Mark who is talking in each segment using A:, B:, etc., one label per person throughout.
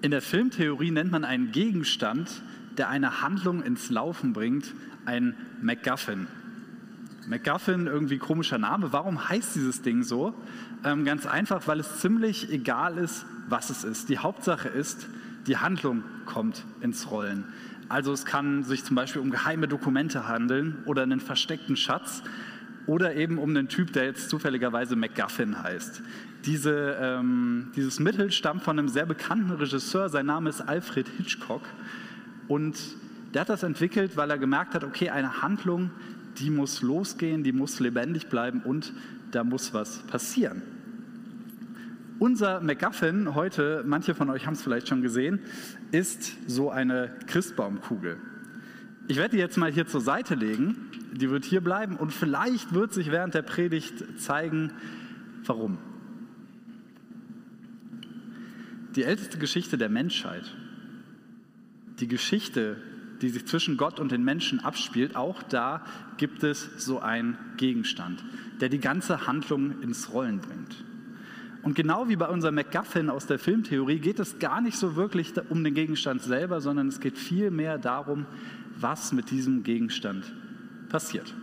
A: In der Filmtheorie nennt man einen Gegenstand, der eine Handlung ins Laufen bringt, ein MacGuffin. MacGuffin, irgendwie komischer Name. Warum heißt dieses Ding so? Ähm, ganz einfach, weil es ziemlich egal ist, was es ist. Die Hauptsache ist, die Handlung kommt ins Rollen. Also es kann sich zum Beispiel um geheime Dokumente handeln oder einen versteckten Schatz oder eben um einen Typ, der jetzt zufälligerweise MacGuffin heißt. Diese, ähm, dieses Mittel stammt von einem sehr bekannten Regisseur, sein Name ist Alfred Hitchcock und der hat das entwickelt, weil er gemerkt hat, okay, eine Handlung, die muss losgehen, die muss lebendig bleiben und da muss was passieren. Unser MacGuffin heute, manche von euch haben es vielleicht schon gesehen, ist so eine Christbaumkugel. Ich werde die jetzt mal hier zur Seite legen, die wird hier bleiben und vielleicht wird sich während der Predigt zeigen, warum. Die älteste Geschichte der Menschheit, die Geschichte, die sich zwischen Gott und den Menschen abspielt, auch da gibt es so einen Gegenstand, der die ganze Handlung ins Rollen bringt. Und genau wie bei unserem MacGuffin aus der Filmtheorie geht es gar nicht so wirklich um den Gegenstand selber, sondern es geht vielmehr darum, was mit diesem Gegenstand passiert.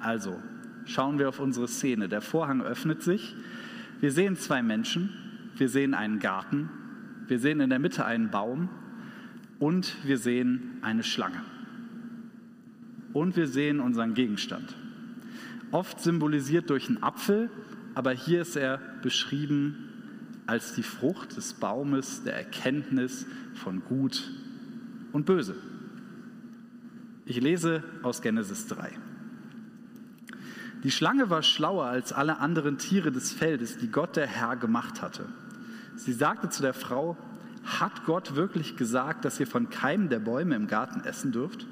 A: Also, schauen wir auf unsere Szene. Der Vorhang öffnet sich. Wir sehen zwei Menschen. Wir sehen einen Garten. Wir sehen in der Mitte einen Baum. Und wir sehen eine Schlange. Und wir sehen unseren Gegenstand. Oft symbolisiert durch einen Apfel aber hier ist er beschrieben als die Frucht des Baumes der Erkenntnis von Gut und Böse. Ich lese aus Genesis 3. Die Schlange war schlauer als alle anderen Tiere des Feldes, die Gott der Herr gemacht hatte. Sie sagte zu der Frau, hat Gott wirklich gesagt, dass ihr von keinem der Bäume im Garten essen dürft?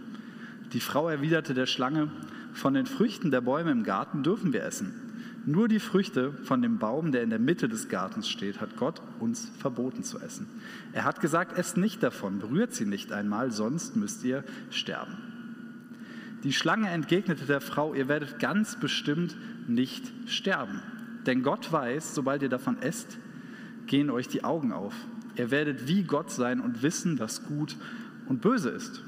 A: Die Frau erwiderte der Schlange, von den Früchten der Bäume im Garten dürfen wir essen. Nur die Früchte von dem Baum, der in der Mitte des Gartens steht, hat Gott uns verboten zu essen. Er hat gesagt, esst nicht davon, berührt sie nicht einmal, sonst müsst ihr sterben. Die Schlange entgegnete der Frau, ihr werdet ganz bestimmt nicht sterben. Denn Gott weiß, sobald ihr davon esst, gehen euch die Augen auf. Ihr werdet wie Gott sein und wissen, was gut und böse ist.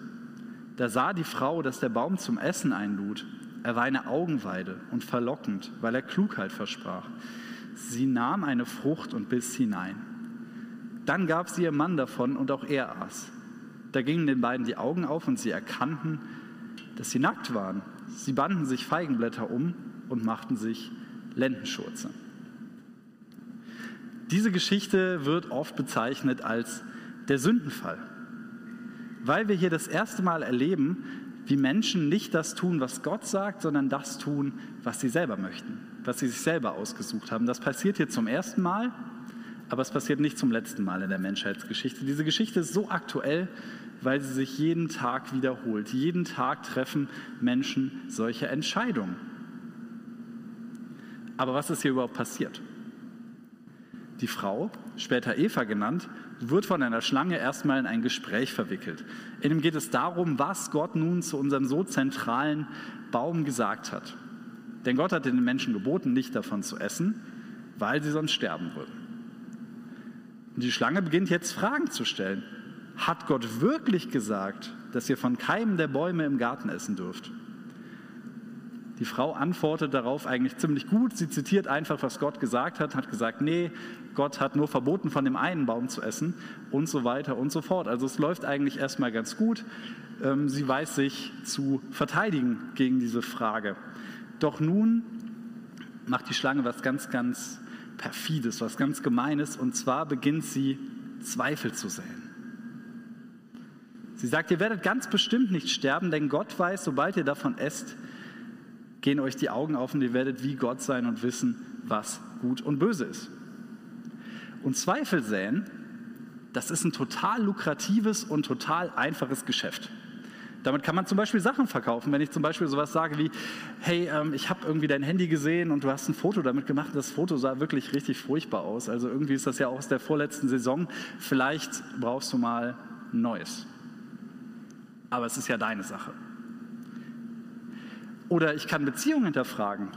A: Da sah die Frau, dass der Baum zum Essen einlud er war eine Augenweide und verlockend, weil er Klugheit versprach. Sie nahm eine Frucht und biss hinein. Dann gab sie ihr Mann davon und auch er aß. Da gingen den beiden die Augen auf und sie erkannten, dass sie nackt waren. Sie banden sich Feigenblätter um und machten sich Lendenschurze. Diese Geschichte wird oft bezeichnet als der Sündenfall, weil wir hier das erste Mal erleben, wie Menschen nicht das tun, was Gott sagt, sondern das tun, was sie selber möchten, was sie sich selber ausgesucht haben. Das passiert hier zum ersten Mal, aber es passiert nicht zum letzten Mal in der Menschheitsgeschichte. Diese Geschichte ist so aktuell, weil sie sich jeden Tag wiederholt. Jeden Tag treffen Menschen solche Entscheidungen. Aber was ist hier überhaupt passiert? Die Frau, später Eva genannt, wird von einer Schlange erstmal in ein Gespräch verwickelt. In dem geht es darum, was Gott nun zu unserem so zentralen Baum gesagt hat. Denn Gott hat den Menschen geboten, nicht davon zu essen, weil sie sonst sterben würden. Und die Schlange beginnt jetzt Fragen zu stellen. Hat Gott wirklich gesagt, dass ihr von keinem der Bäume im Garten essen dürft? Die Frau antwortet darauf eigentlich ziemlich gut. Sie zitiert einfach, was Gott gesagt hat, hat gesagt, nee, Gott hat nur verboten, von dem einen Baum zu essen und so weiter und so fort. Also es läuft eigentlich erstmal ganz gut. Ähm, sie weiß sich zu verteidigen gegen diese Frage. Doch nun macht die Schlange was ganz, ganz perfides, was ganz gemeines und zwar beginnt sie Zweifel zu säen. Sie sagt, ihr werdet ganz bestimmt nicht sterben, denn Gott weiß, sobald ihr davon esst, gehen euch die Augen auf und ihr werdet wie Gott sein und wissen, was gut und böse ist. Und Zweifel säen, das ist ein total lukratives und total einfaches Geschäft. Damit kann man zum Beispiel Sachen verkaufen. Wenn ich zum Beispiel sowas sage wie, hey, ähm, ich habe irgendwie dein Handy gesehen und du hast ein Foto damit gemacht das Foto sah wirklich richtig furchtbar aus. Also irgendwie ist das ja auch aus der vorletzten Saison. Vielleicht brauchst du mal ein neues. Aber es ist ja deine Sache. Oder ich kann Beziehungen hinterfragen.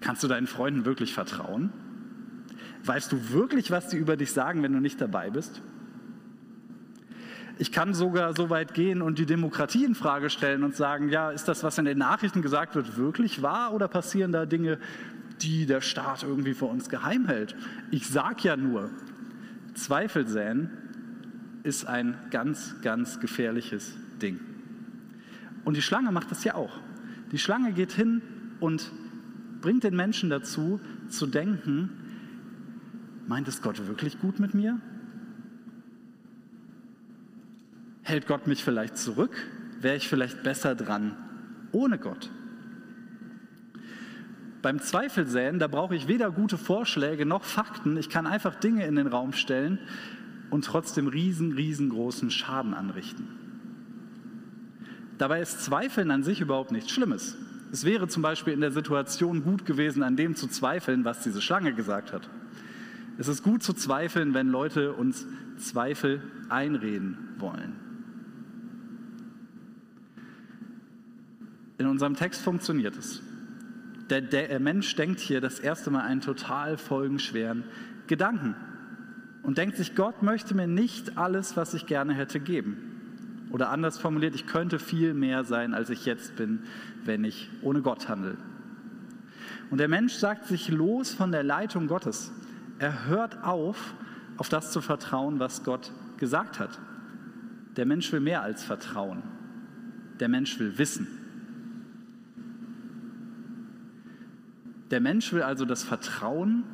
A: Kannst du deinen Freunden wirklich vertrauen? Weißt du wirklich, was die über dich sagen, wenn du nicht dabei bist? Ich kann sogar so weit gehen und die Demokratie in Frage stellen und sagen, ja, ist das, was in den Nachrichten gesagt wird, wirklich wahr oder passieren da Dinge, die der Staat irgendwie vor uns geheim hält? Ich sage ja nur, Zweifel säen ist ein ganz, ganz gefährliches Ding. Und die Schlange macht das ja auch. Die Schlange geht hin und bringt den Menschen dazu, zu denken, meint es Gott wirklich gut mit mir? Hält Gott mich vielleicht zurück? Wäre ich vielleicht besser dran ohne Gott? Beim Zweifelsäen, da brauche ich weder gute Vorschläge noch Fakten. Ich kann einfach Dinge in den Raum stellen und trotzdem riesen, riesengroßen Schaden anrichten. Dabei ist Zweifeln an sich überhaupt nichts Schlimmes. Es wäre zum Beispiel in der Situation gut gewesen, an dem zu zweifeln, was diese Schlange gesagt hat. Es ist gut zu zweifeln, wenn Leute uns Zweifel einreden wollen. In unserem Text funktioniert es. Der, der, Mensch denkt hier das erste Mal einen total folgenschweren Gedanken und denkt sich, Gott möchte mir nicht alles, was ich gerne hätte, geben. Oder anders formuliert, ich könnte viel mehr sein, als ich jetzt bin, wenn ich ohne Gott handle. Und der Mensch sagt sich los von der Leitung Gottes. Er hört auf, auf das zu vertrauen, was Gott gesagt hat. Der Mensch will mehr als Vertrauen. Der Mensch will Wissen. Der Mensch will also das Vertrauen,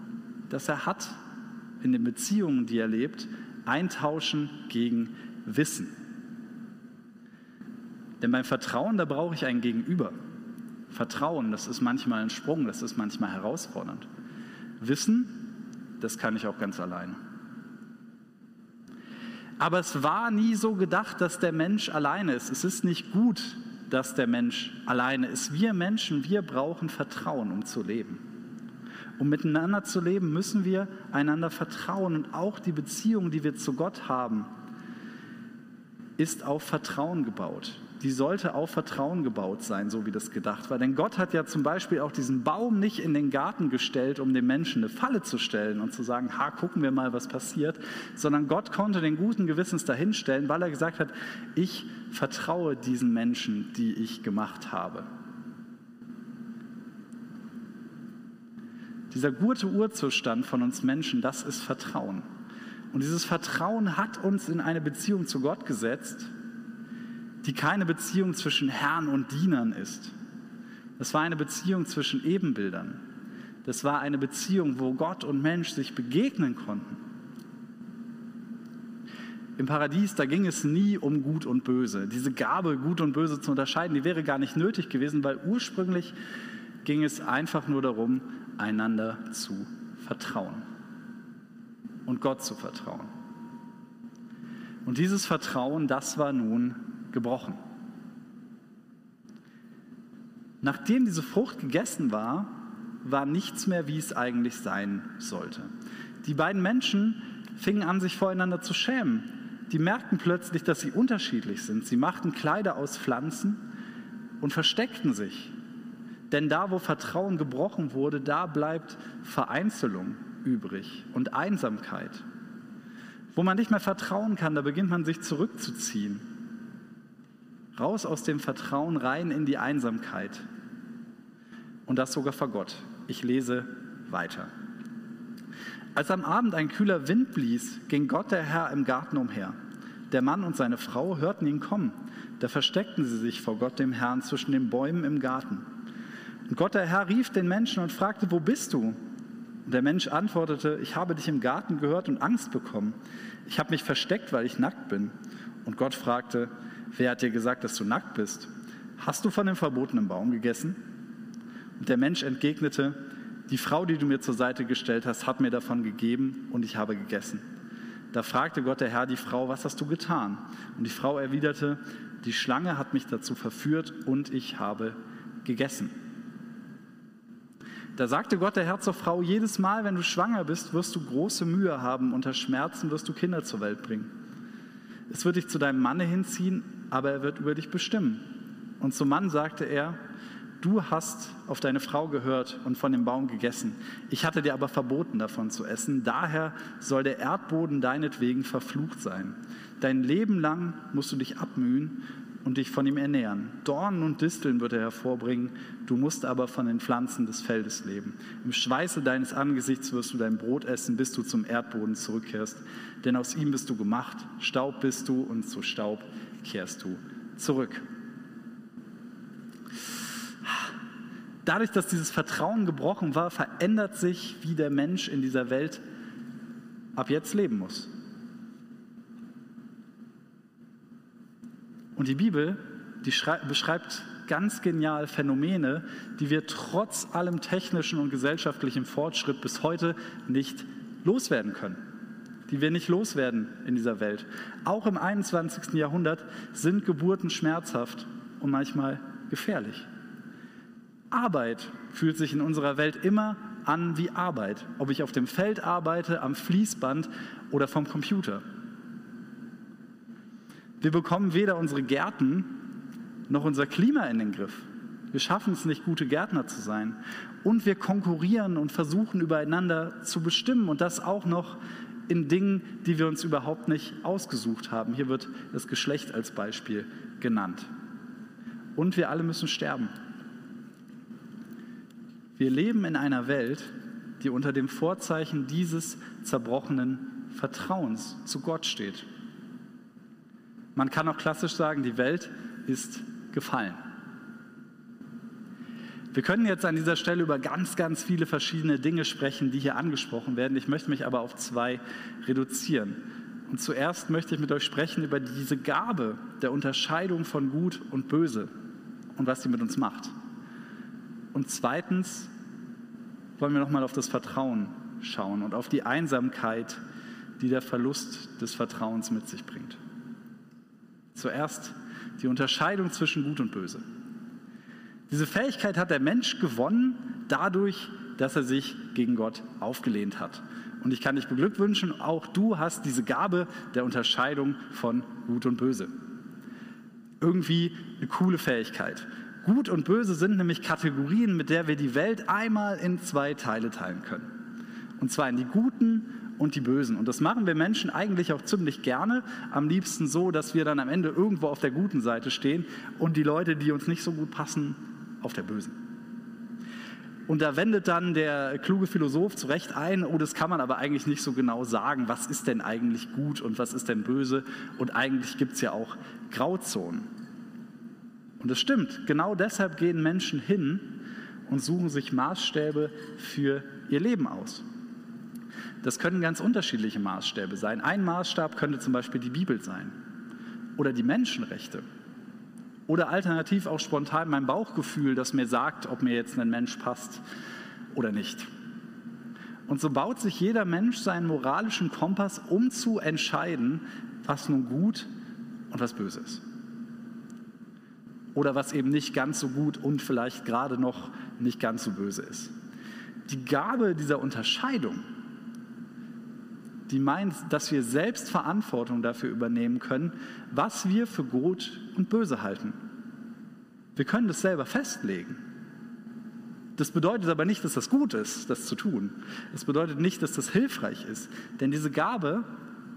A: das er hat in den Beziehungen, die er lebt, eintauschen gegen Wissen. Denn beim Vertrauen, da brauche ich ein Gegenüber. Vertrauen, das ist manchmal ein Sprung, das ist manchmal herausfordernd. Wissen, das kann ich auch ganz alleine. Aber es war nie so gedacht, dass der Mensch alleine ist. Es ist nicht gut, dass der Mensch alleine ist. Wir Menschen, wir brauchen Vertrauen, um zu leben. Um miteinander zu leben, müssen wir einander vertrauen. Und auch die Beziehung, die wir zu Gott haben, ist auf Vertrauen gebaut die sollte auf Vertrauen gebaut sein, so wie das gedacht war. Denn Gott hat ja zum Beispiel auch diesen Baum nicht in den Garten gestellt, um dem Menschen eine Falle zu stellen und zu sagen, ha, gucken wir mal, was passiert, sondern Gott konnte den guten Gewissens dahinstellen, weil er gesagt hat, ich vertraue diesen Menschen, die ich gemacht habe. Dieser gute Urzustand von uns Menschen, das ist Vertrauen. Und dieses Vertrauen hat uns in eine Beziehung zu Gott gesetzt, die keine Beziehung zwischen Herrn und Dienern ist. Das war eine Beziehung zwischen Ebenbildern. Das war eine Beziehung, wo Gott und Mensch sich begegnen konnten. Im Paradies, da ging es nie um Gut und Böse. Diese Gabe, Gut und Böse zu unterscheiden, die wäre gar nicht nötig gewesen, weil ursprünglich ging es einfach nur darum, einander zu vertrauen und Gott zu vertrauen. Und dieses Vertrauen, das war nun gebrochen. Nachdem diese Frucht gegessen war, war nichts mehr, wie es eigentlich sein sollte. Die beiden Menschen fingen an, sich voreinander zu schämen. Die merkten plötzlich, dass sie unterschiedlich sind. Sie machten Kleider aus Pflanzen und versteckten sich. Denn da, wo Vertrauen gebrochen wurde, da bleibt Vereinzelung übrig und Einsamkeit. Wo man nicht mehr vertrauen kann, da beginnt man sich zurückzuziehen. Raus aus dem Vertrauen rein in die Einsamkeit. Und das sogar vor Gott. Ich lese weiter. Als am Abend ein kühler Wind blies, ging Gott der Herr im Garten umher. Der Mann und seine Frau hörten ihn kommen. Da versteckten sie sich vor Gott dem Herrn zwischen den Bäumen im Garten. Und Gott der Herr rief den Menschen und fragte, wo bist du? Und der Mensch antwortete, ich habe dich im Garten gehört und Angst bekommen. Ich habe mich versteckt, weil ich nackt bin. Und Gott fragte, Wer hat dir gesagt, dass du nackt bist? Hast du von dem verbotenen Baum gegessen? Und der Mensch entgegnete, die Frau, die du mir zur Seite gestellt hast, hat mir davon gegeben und ich habe gegessen. Da fragte Gott der Herr die Frau, was hast du getan? Und die Frau erwiderte, die Schlange hat mich dazu verführt und ich habe gegessen. Da sagte Gott der Herr zur Frau, jedes Mal, wenn du schwanger bist, wirst du große Mühe haben, unter Schmerzen wirst du Kinder zur Welt bringen. Es wird dich zu deinem Manne hinziehen aber er wird über dich bestimmen. Und zum Mann sagte er, du hast auf deine Frau gehört und von dem Baum gegessen. Ich hatte dir aber verboten, davon zu essen. Daher soll der Erdboden deinetwegen verflucht sein. Dein Leben lang musst du dich abmühen und dich von ihm ernähren. Dornen und Disteln wird er hervorbringen, du musst aber von den Pflanzen des Feldes leben. Im Schweiße deines Angesichts wirst du dein Brot essen, bis du zum Erdboden zurückkehrst, denn aus ihm bist du gemacht, Staub bist du und zu Staub kehrst du zurück. Dadurch, dass dieses Vertrauen gebrochen war, verändert sich, wie der Mensch in dieser Welt ab jetzt leben muss. Und die Bibel, die beschreibt ganz genial Phänomene, die wir trotz allem technischen und gesellschaftlichen Fortschritt bis heute nicht loswerden können. Die wir nicht loswerden in dieser Welt. Auch im 21. Jahrhundert sind Geburten schmerzhaft und manchmal gefährlich. Arbeit fühlt sich in unserer Welt immer an wie Arbeit, ob ich auf dem Feld arbeite, am Fließband oder vom Computer. Wir bekommen weder unsere Gärten noch unser Klima in den Griff. Wir schaffen es nicht, gute Gärtner zu sein. Und wir konkurrieren und versuchen übereinander zu bestimmen und das auch noch in Dingen, die wir uns überhaupt nicht ausgesucht haben. Hier wird das Geschlecht als Beispiel genannt. Und wir alle müssen sterben. Wir leben in einer Welt, die unter dem Vorzeichen dieses zerbrochenen Vertrauens zu Gott steht. Man kann auch klassisch sagen, die Welt ist gefallen. Wir können jetzt an dieser Stelle über ganz, ganz viele verschiedene Dinge sprechen, die hier angesprochen werden. Ich möchte mich aber auf zwei reduzieren. Und zuerst möchte ich mit euch sprechen über diese Gabe der Unterscheidung von Gut und Böse und was sie mit uns macht. Und zweitens wollen wir nochmal auf das Vertrauen schauen und auf die Einsamkeit, die der Verlust des Vertrauens mit sich bringt. Zuerst die Unterscheidung zwischen Gut und Böse. Diese Fähigkeit hat der Mensch gewonnen dadurch, dass er sich gegen Gott aufgelehnt hat. Und ich kann dich beglückwünschen, auch du hast diese Gabe der Unterscheidung von Gut und Böse. Irgendwie eine coole Fähigkeit. Gut und Böse sind nämlich Kategorien, mit der wir die Welt einmal in zwei Teile teilen können. Und zwar in die guten und die Bösen. Und das machen wir Menschen eigentlich auch ziemlich gerne. Am liebsten so, dass wir dann am Ende irgendwo auf der guten Seite stehen und die Leute, die uns nicht so gut passen, auf der bösen. Und da wendet dann der kluge Philosoph zu Recht ein, oh, das kann man aber eigentlich nicht so genau sagen, was ist denn eigentlich gut und was ist denn böse? Und eigentlich gibt es ja auch Grauzonen. Und das stimmt, genau deshalb gehen Menschen hin und suchen sich Maßstäbe für ihr Leben aus. Das können ganz unterschiedliche Maßstäbe sein. Ein Maßstab könnte zum Beispiel die Bibel sein oder die Menschenrechte oder alternativ auch spontan mein Bauchgefühl, das mir sagt, ob mir jetzt ein Mensch passt oder nicht. Und so baut sich jeder Mensch seinen moralischen Kompass, um zu entscheiden, was nun gut und was böse ist. Oder was eben nicht ganz so gut und vielleicht gerade noch nicht ganz so böse ist. Die Gabe dieser Unterscheidung die meint, dass wir selbst Verantwortung dafür übernehmen können, was wir für gut und böse halten. Wir können das selber festlegen. Das bedeutet aber nicht, dass das gut ist, das zu tun. Das bedeutet nicht, dass das hilfreich ist. Denn diese Gabe,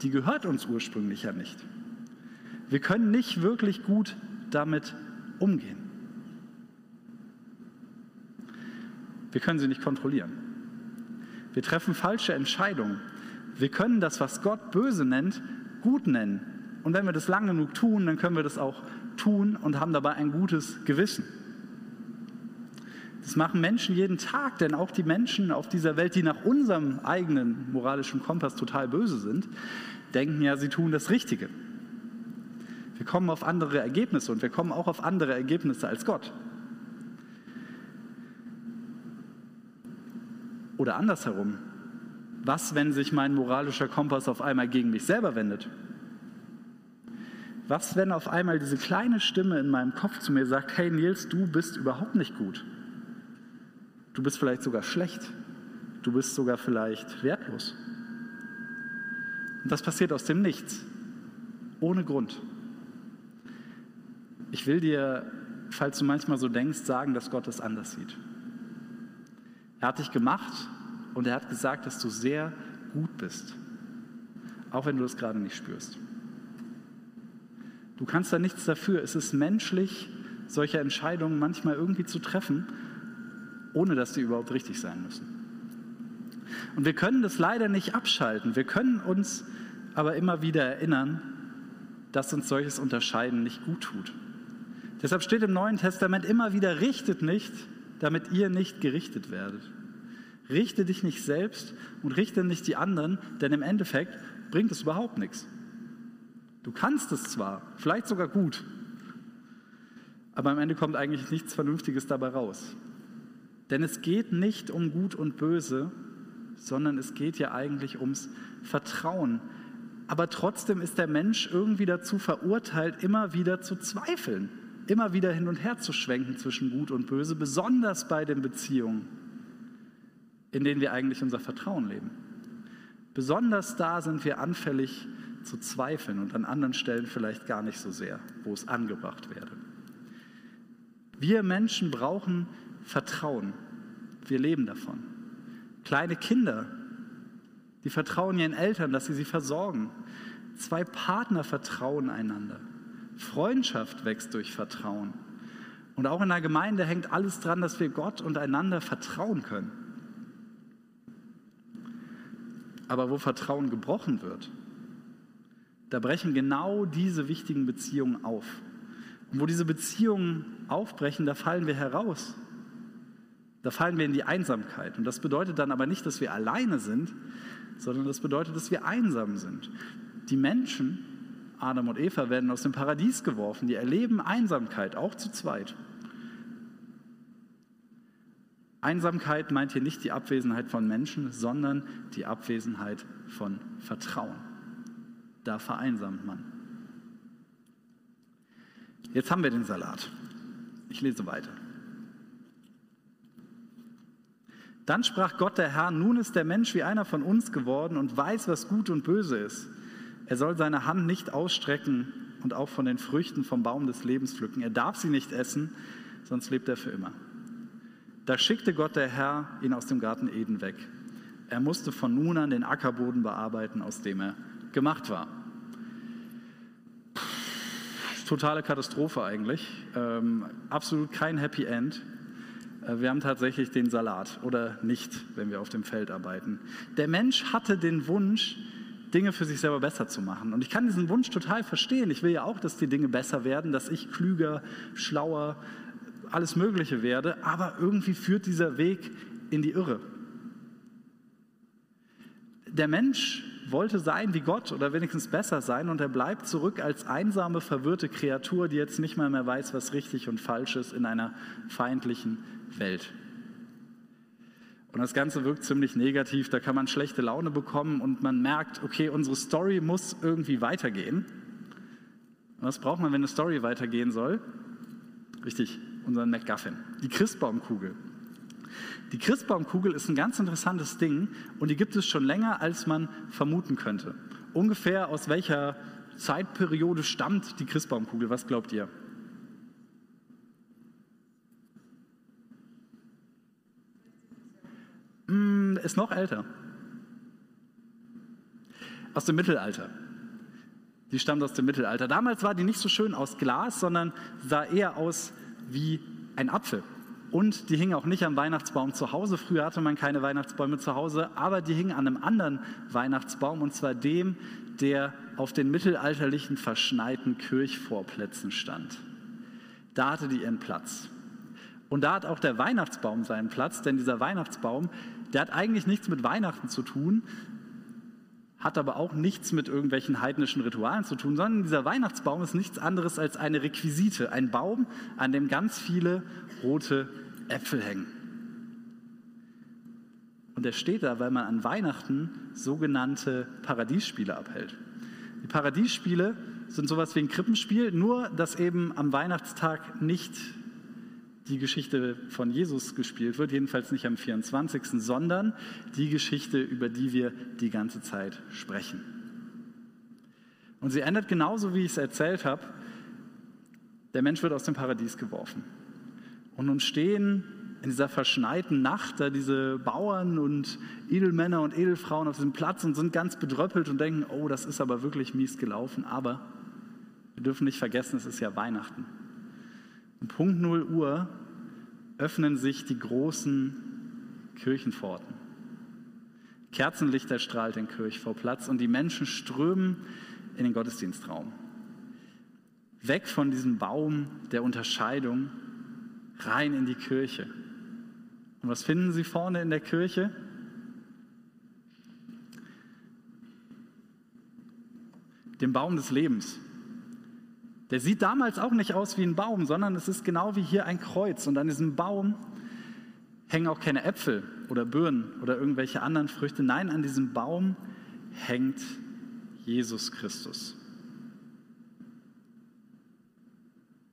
A: die gehört uns ursprünglich ja nicht. Wir können nicht wirklich gut damit umgehen. Wir können sie nicht kontrollieren. Wir treffen falsche Entscheidungen wir können das, was Gott böse nennt, gut nennen. Und wenn wir das lang genug tun, dann können wir das auch tun und haben dabei ein gutes Gewissen. Das machen Menschen jeden Tag, denn auch die Menschen auf dieser Welt, die nach unserem eigenen moralischen Kompass total böse sind, denken ja, sie tun das Richtige. Wir kommen auf andere Ergebnisse und wir kommen auch auf andere Ergebnisse als Gott. Oder andersherum, was, wenn sich mein moralischer Kompass auf einmal gegen mich selber wendet? Was, wenn auf einmal diese kleine Stimme in meinem Kopf zu mir sagt, hey Nils, du bist überhaupt nicht gut. Du bist vielleicht sogar schlecht. Du bist sogar vielleicht wertlos. Und das passiert aus dem Nichts, ohne Grund. Ich will dir falls du manchmal so denkst, sagen, dass Gott es anders sieht. Er hat dich gemacht und er hat gesagt, dass du sehr gut bist, auch wenn du das gerade nicht spürst. Du kannst da nichts dafür. Es ist menschlich, solche Entscheidungen manchmal irgendwie zu treffen, ohne dass die überhaupt richtig sein müssen. Und wir können das leider nicht abschalten. Wir können uns aber immer wieder erinnern, dass uns solches Unterscheiden nicht gut tut. Deshalb steht im Neuen Testament immer wieder, richtet nicht, damit ihr nicht gerichtet werdet. Richte dich nicht selbst und richte nicht die anderen, denn im Endeffekt bringt es überhaupt nichts. Du kannst es zwar, vielleicht sogar gut, aber am Ende kommt eigentlich nichts Vernünftiges dabei raus. Denn es geht nicht um Gut und Böse, sondern es geht ja eigentlich ums Vertrauen. Aber trotzdem ist der Mensch irgendwie dazu verurteilt, immer wieder zu zweifeln, immer wieder hin und her zu schwenken zwischen Gut und Böse, besonders bei den Beziehungen, in denen wir eigentlich unser Vertrauen leben. Besonders da sind wir anfällig zu zweifeln und an anderen Stellen vielleicht gar nicht so sehr, wo es angebracht werde. Wir Menschen brauchen Vertrauen. Wir leben davon. Kleine Kinder, die vertrauen ihren Eltern, dass sie sie versorgen. Zwei Partner vertrauen einander. Freundschaft wächst durch Vertrauen. Und auch in der Gemeinde hängt alles dran, dass wir Gott und einander vertrauen können. Aber wo Vertrauen gebrochen wird, da brechen genau diese wichtigen Beziehungen auf. Und wo diese Beziehungen aufbrechen, da fallen wir heraus. Da fallen wir in die Einsamkeit. Und das bedeutet dann aber nicht, dass wir alleine sind, sondern das bedeutet, dass wir einsam sind. Die Menschen, Adam und Eva, werden aus dem Paradies geworfen. Die erleben Einsamkeit, auch zu zweit. Einsamkeit meint hier nicht die Abwesenheit von Menschen, sondern die Abwesenheit von Vertrauen. Da vereinsamt man. Jetzt haben wir den Salat. Ich lese weiter. Dann sprach Gott der Herr, nun ist der Mensch wie einer von uns geworden und weiß, was gut und böse ist. Er soll seine Hand nicht ausstrecken und auch von den Früchten vom Baum des Lebens pflücken. Er darf sie nicht essen, sonst lebt er für immer. Da schickte Gott der Herr ihn aus dem Garten Eden weg. Er musste von nun an den Ackerboden bearbeiten, aus dem er gemacht war. Totale Katastrophe eigentlich. Ähm, absolut kein Happy End. Äh, wir haben tatsächlich den Salat oder nicht, wenn wir auf dem Feld arbeiten. Der Mensch hatte den Wunsch, Dinge für sich selber besser zu machen. Und ich kann diesen Wunsch total verstehen. Ich will ja auch, dass die Dinge besser werden, dass ich klüger, schlauer, alles Mögliche werde. Aber irgendwie führt dieser Weg in die Irre. Der Mensch wollte sein wie Gott oder wenigstens besser sein und er bleibt zurück als einsame, verwirrte Kreatur, die jetzt nicht mal mehr weiß, was richtig und falsch ist in einer feindlichen Welt. Und das Ganze wirkt ziemlich negativ, da kann man schlechte Laune bekommen und man merkt, okay, unsere Story muss irgendwie weitergehen. was braucht man, wenn eine Story weitergehen soll? Richtig, unseren MacGuffin, die Christbaumkugel. Die Christbaumkugel ist ein ganz interessantes Ding und die gibt es schon länger, als man vermuten könnte. Ungefähr aus welcher Zeitperiode stammt die Christbaumkugel? Was glaubt ihr? Hm, ist noch älter. Aus dem Mittelalter. Die stammt aus dem Mittelalter. Damals war die nicht so schön aus Glas, sondern sah eher aus wie ein Apfel. Und die hing auch nicht am Weihnachtsbaum zu Hause. Früher hatte man keine Weihnachtsbäume zu Hause, aber die hing an einem anderen Weihnachtsbaum, und zwar dem, der auf den mittelalterlichen verschneiten Kirchvorplätzen stand. Da hatte die ihren Platz. Und da hat auch der Weihnachtsbaum seinen Platz, denn dieser Weihnachtsbaum, der hat eigentlich nichts mit Weihnachten zu tun, hat aber auch nichts mit irgendwelchen heidnischen Ritualen zu tun, sondern dieser Weihnachtsbaum ist nichts anderes als eine Requisite, ein Baum, an dem ganz viele rote Äpfel hängen. Und er steht da, weil man an Weihnachten sogenannte Paradiesspiele abhält. Die Paradiesspiele sind sowas wie ein Krippenspiel, nur dass eben am Weihnachtstag nicht die Geschichte von Jesus gespielt wird, jedenfalls nicht am 24., sondern die Geschichte, über die wir die ganze Zeit sprechen. Und sie endet genauso, wie ich es erzählt habe. Der Mensch wird aus dem Paradies geworfen. Und nun stehen in dieser verschneiten Nacht da diese Bauern und Edelmänner und Edelfrauen auf diesem Platz und sind ganz bedröppelt und denken, oh, das ist aber wirklich mies gelaufen. Aber wir dürfen nicht vergessen, es ist ja Weihnachten. Um Punkt 0 Uhr öffnen sich die großen Kirchenpforten. Kerzenlichter strahlt den Kirchvorplatz und die Menschen strömen in den Gottesdienstraum. Weg von diesem Baum der Unterscheidung rein in die Kirche. Und was finden Sie vorne in der Kirche? Den Baum des Lebens. Der sieht damals auch nicht aus wie ein Baum, sondern es ist genau wie hier ein Kreuz. Und an diesem Baum hängen auch keine Äpfel oder Birnen oder irgendwelche anderen Früchte. Nein, an diesem Baum hängt Jesus Christus.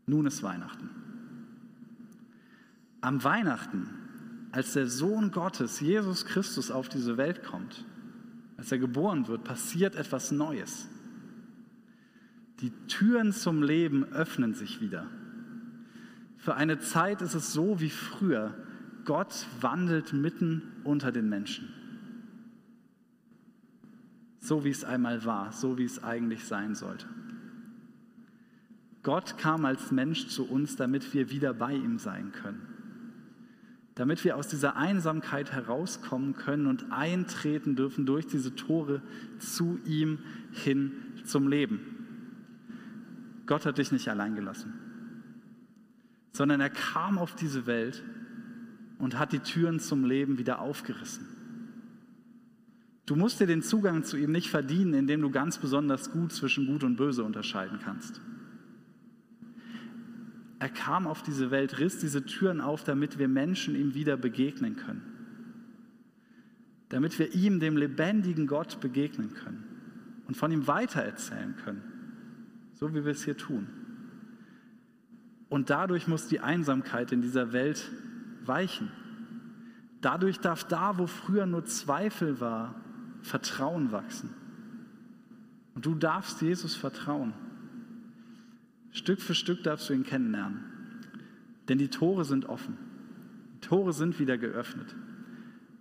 A: Nun ist Weihnachten. Am Weihnachten, als der Sohn Gottes, Jesus Christus, auf diese Welt kommt, als er geboren wird, passiert etwas Neues. Die Türen zum Leben öffnen sich wieder. Für eine Zeit ist es so wie früher. Gott wandelt mitten unter den Menschen. So wie es einmal war, so wie es eigentlich sein sollte. Gott kam als Mensch zu uns, damit wir wieder bei ihm sein können. Damit wir aus dieser Einsamkeit herauskommen können und eintreten dürfen durch diese Tore zu ihm hin zum Leben. Gott hat dich nicht allein gelassen, sondern er kam auf diese Welt und hat die Türen zum Leben wieder aufgerissen. Du musst dir den Zugang zu ihm nicht verdienen, indem du ganz besonders gut zwischen Gut und Böse unterscheiden kannst. Er kam auf diese Welt, riss diese Türen auf, damit wir Menschen ihm wieder begegnen können. Damit wir ihm, dem lebendigen Gott, begegnen können und von ihm weitererzählen können so wie wir es hier tun. Und dadurch muss die Einsamkeit in dieser Welt weichen. Dadurch darf da, wo früher nur Zweifel war, Vertrauen wachsen. Und du darfst Jesus vertrauen. Stück für Stück darfst du ihn kennenlernen. Denn die Tore sind offen. Die Tore sind wieder geöffnet.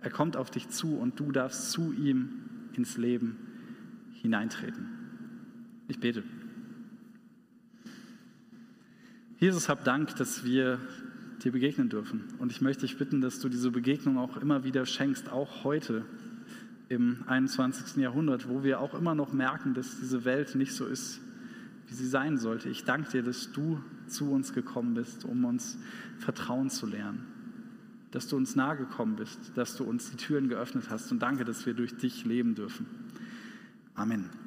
A: Er kommt auf dich zu und du darfst zu ihm ins Leben hineintreten. Ich bete. Jesus, hab Dank, dass wir dir begegnen dürfen. Und ich möchte dich bitten, dass du diese Begegnung auch immer wieder schenkst, auch heute im 21. Jahrhundert, wo wir auch immer noch merken, dass diese Welt nicht so ist, wie sie sein sollte. Ich danke dir, dass du zu uns gekommen bist, um uns Vertrauen zu lernen, dass du uns nahe gekommen bist, dass du uns die Türen geöffnet hast und danke, dass wir durch dich leben dürfen. Amen.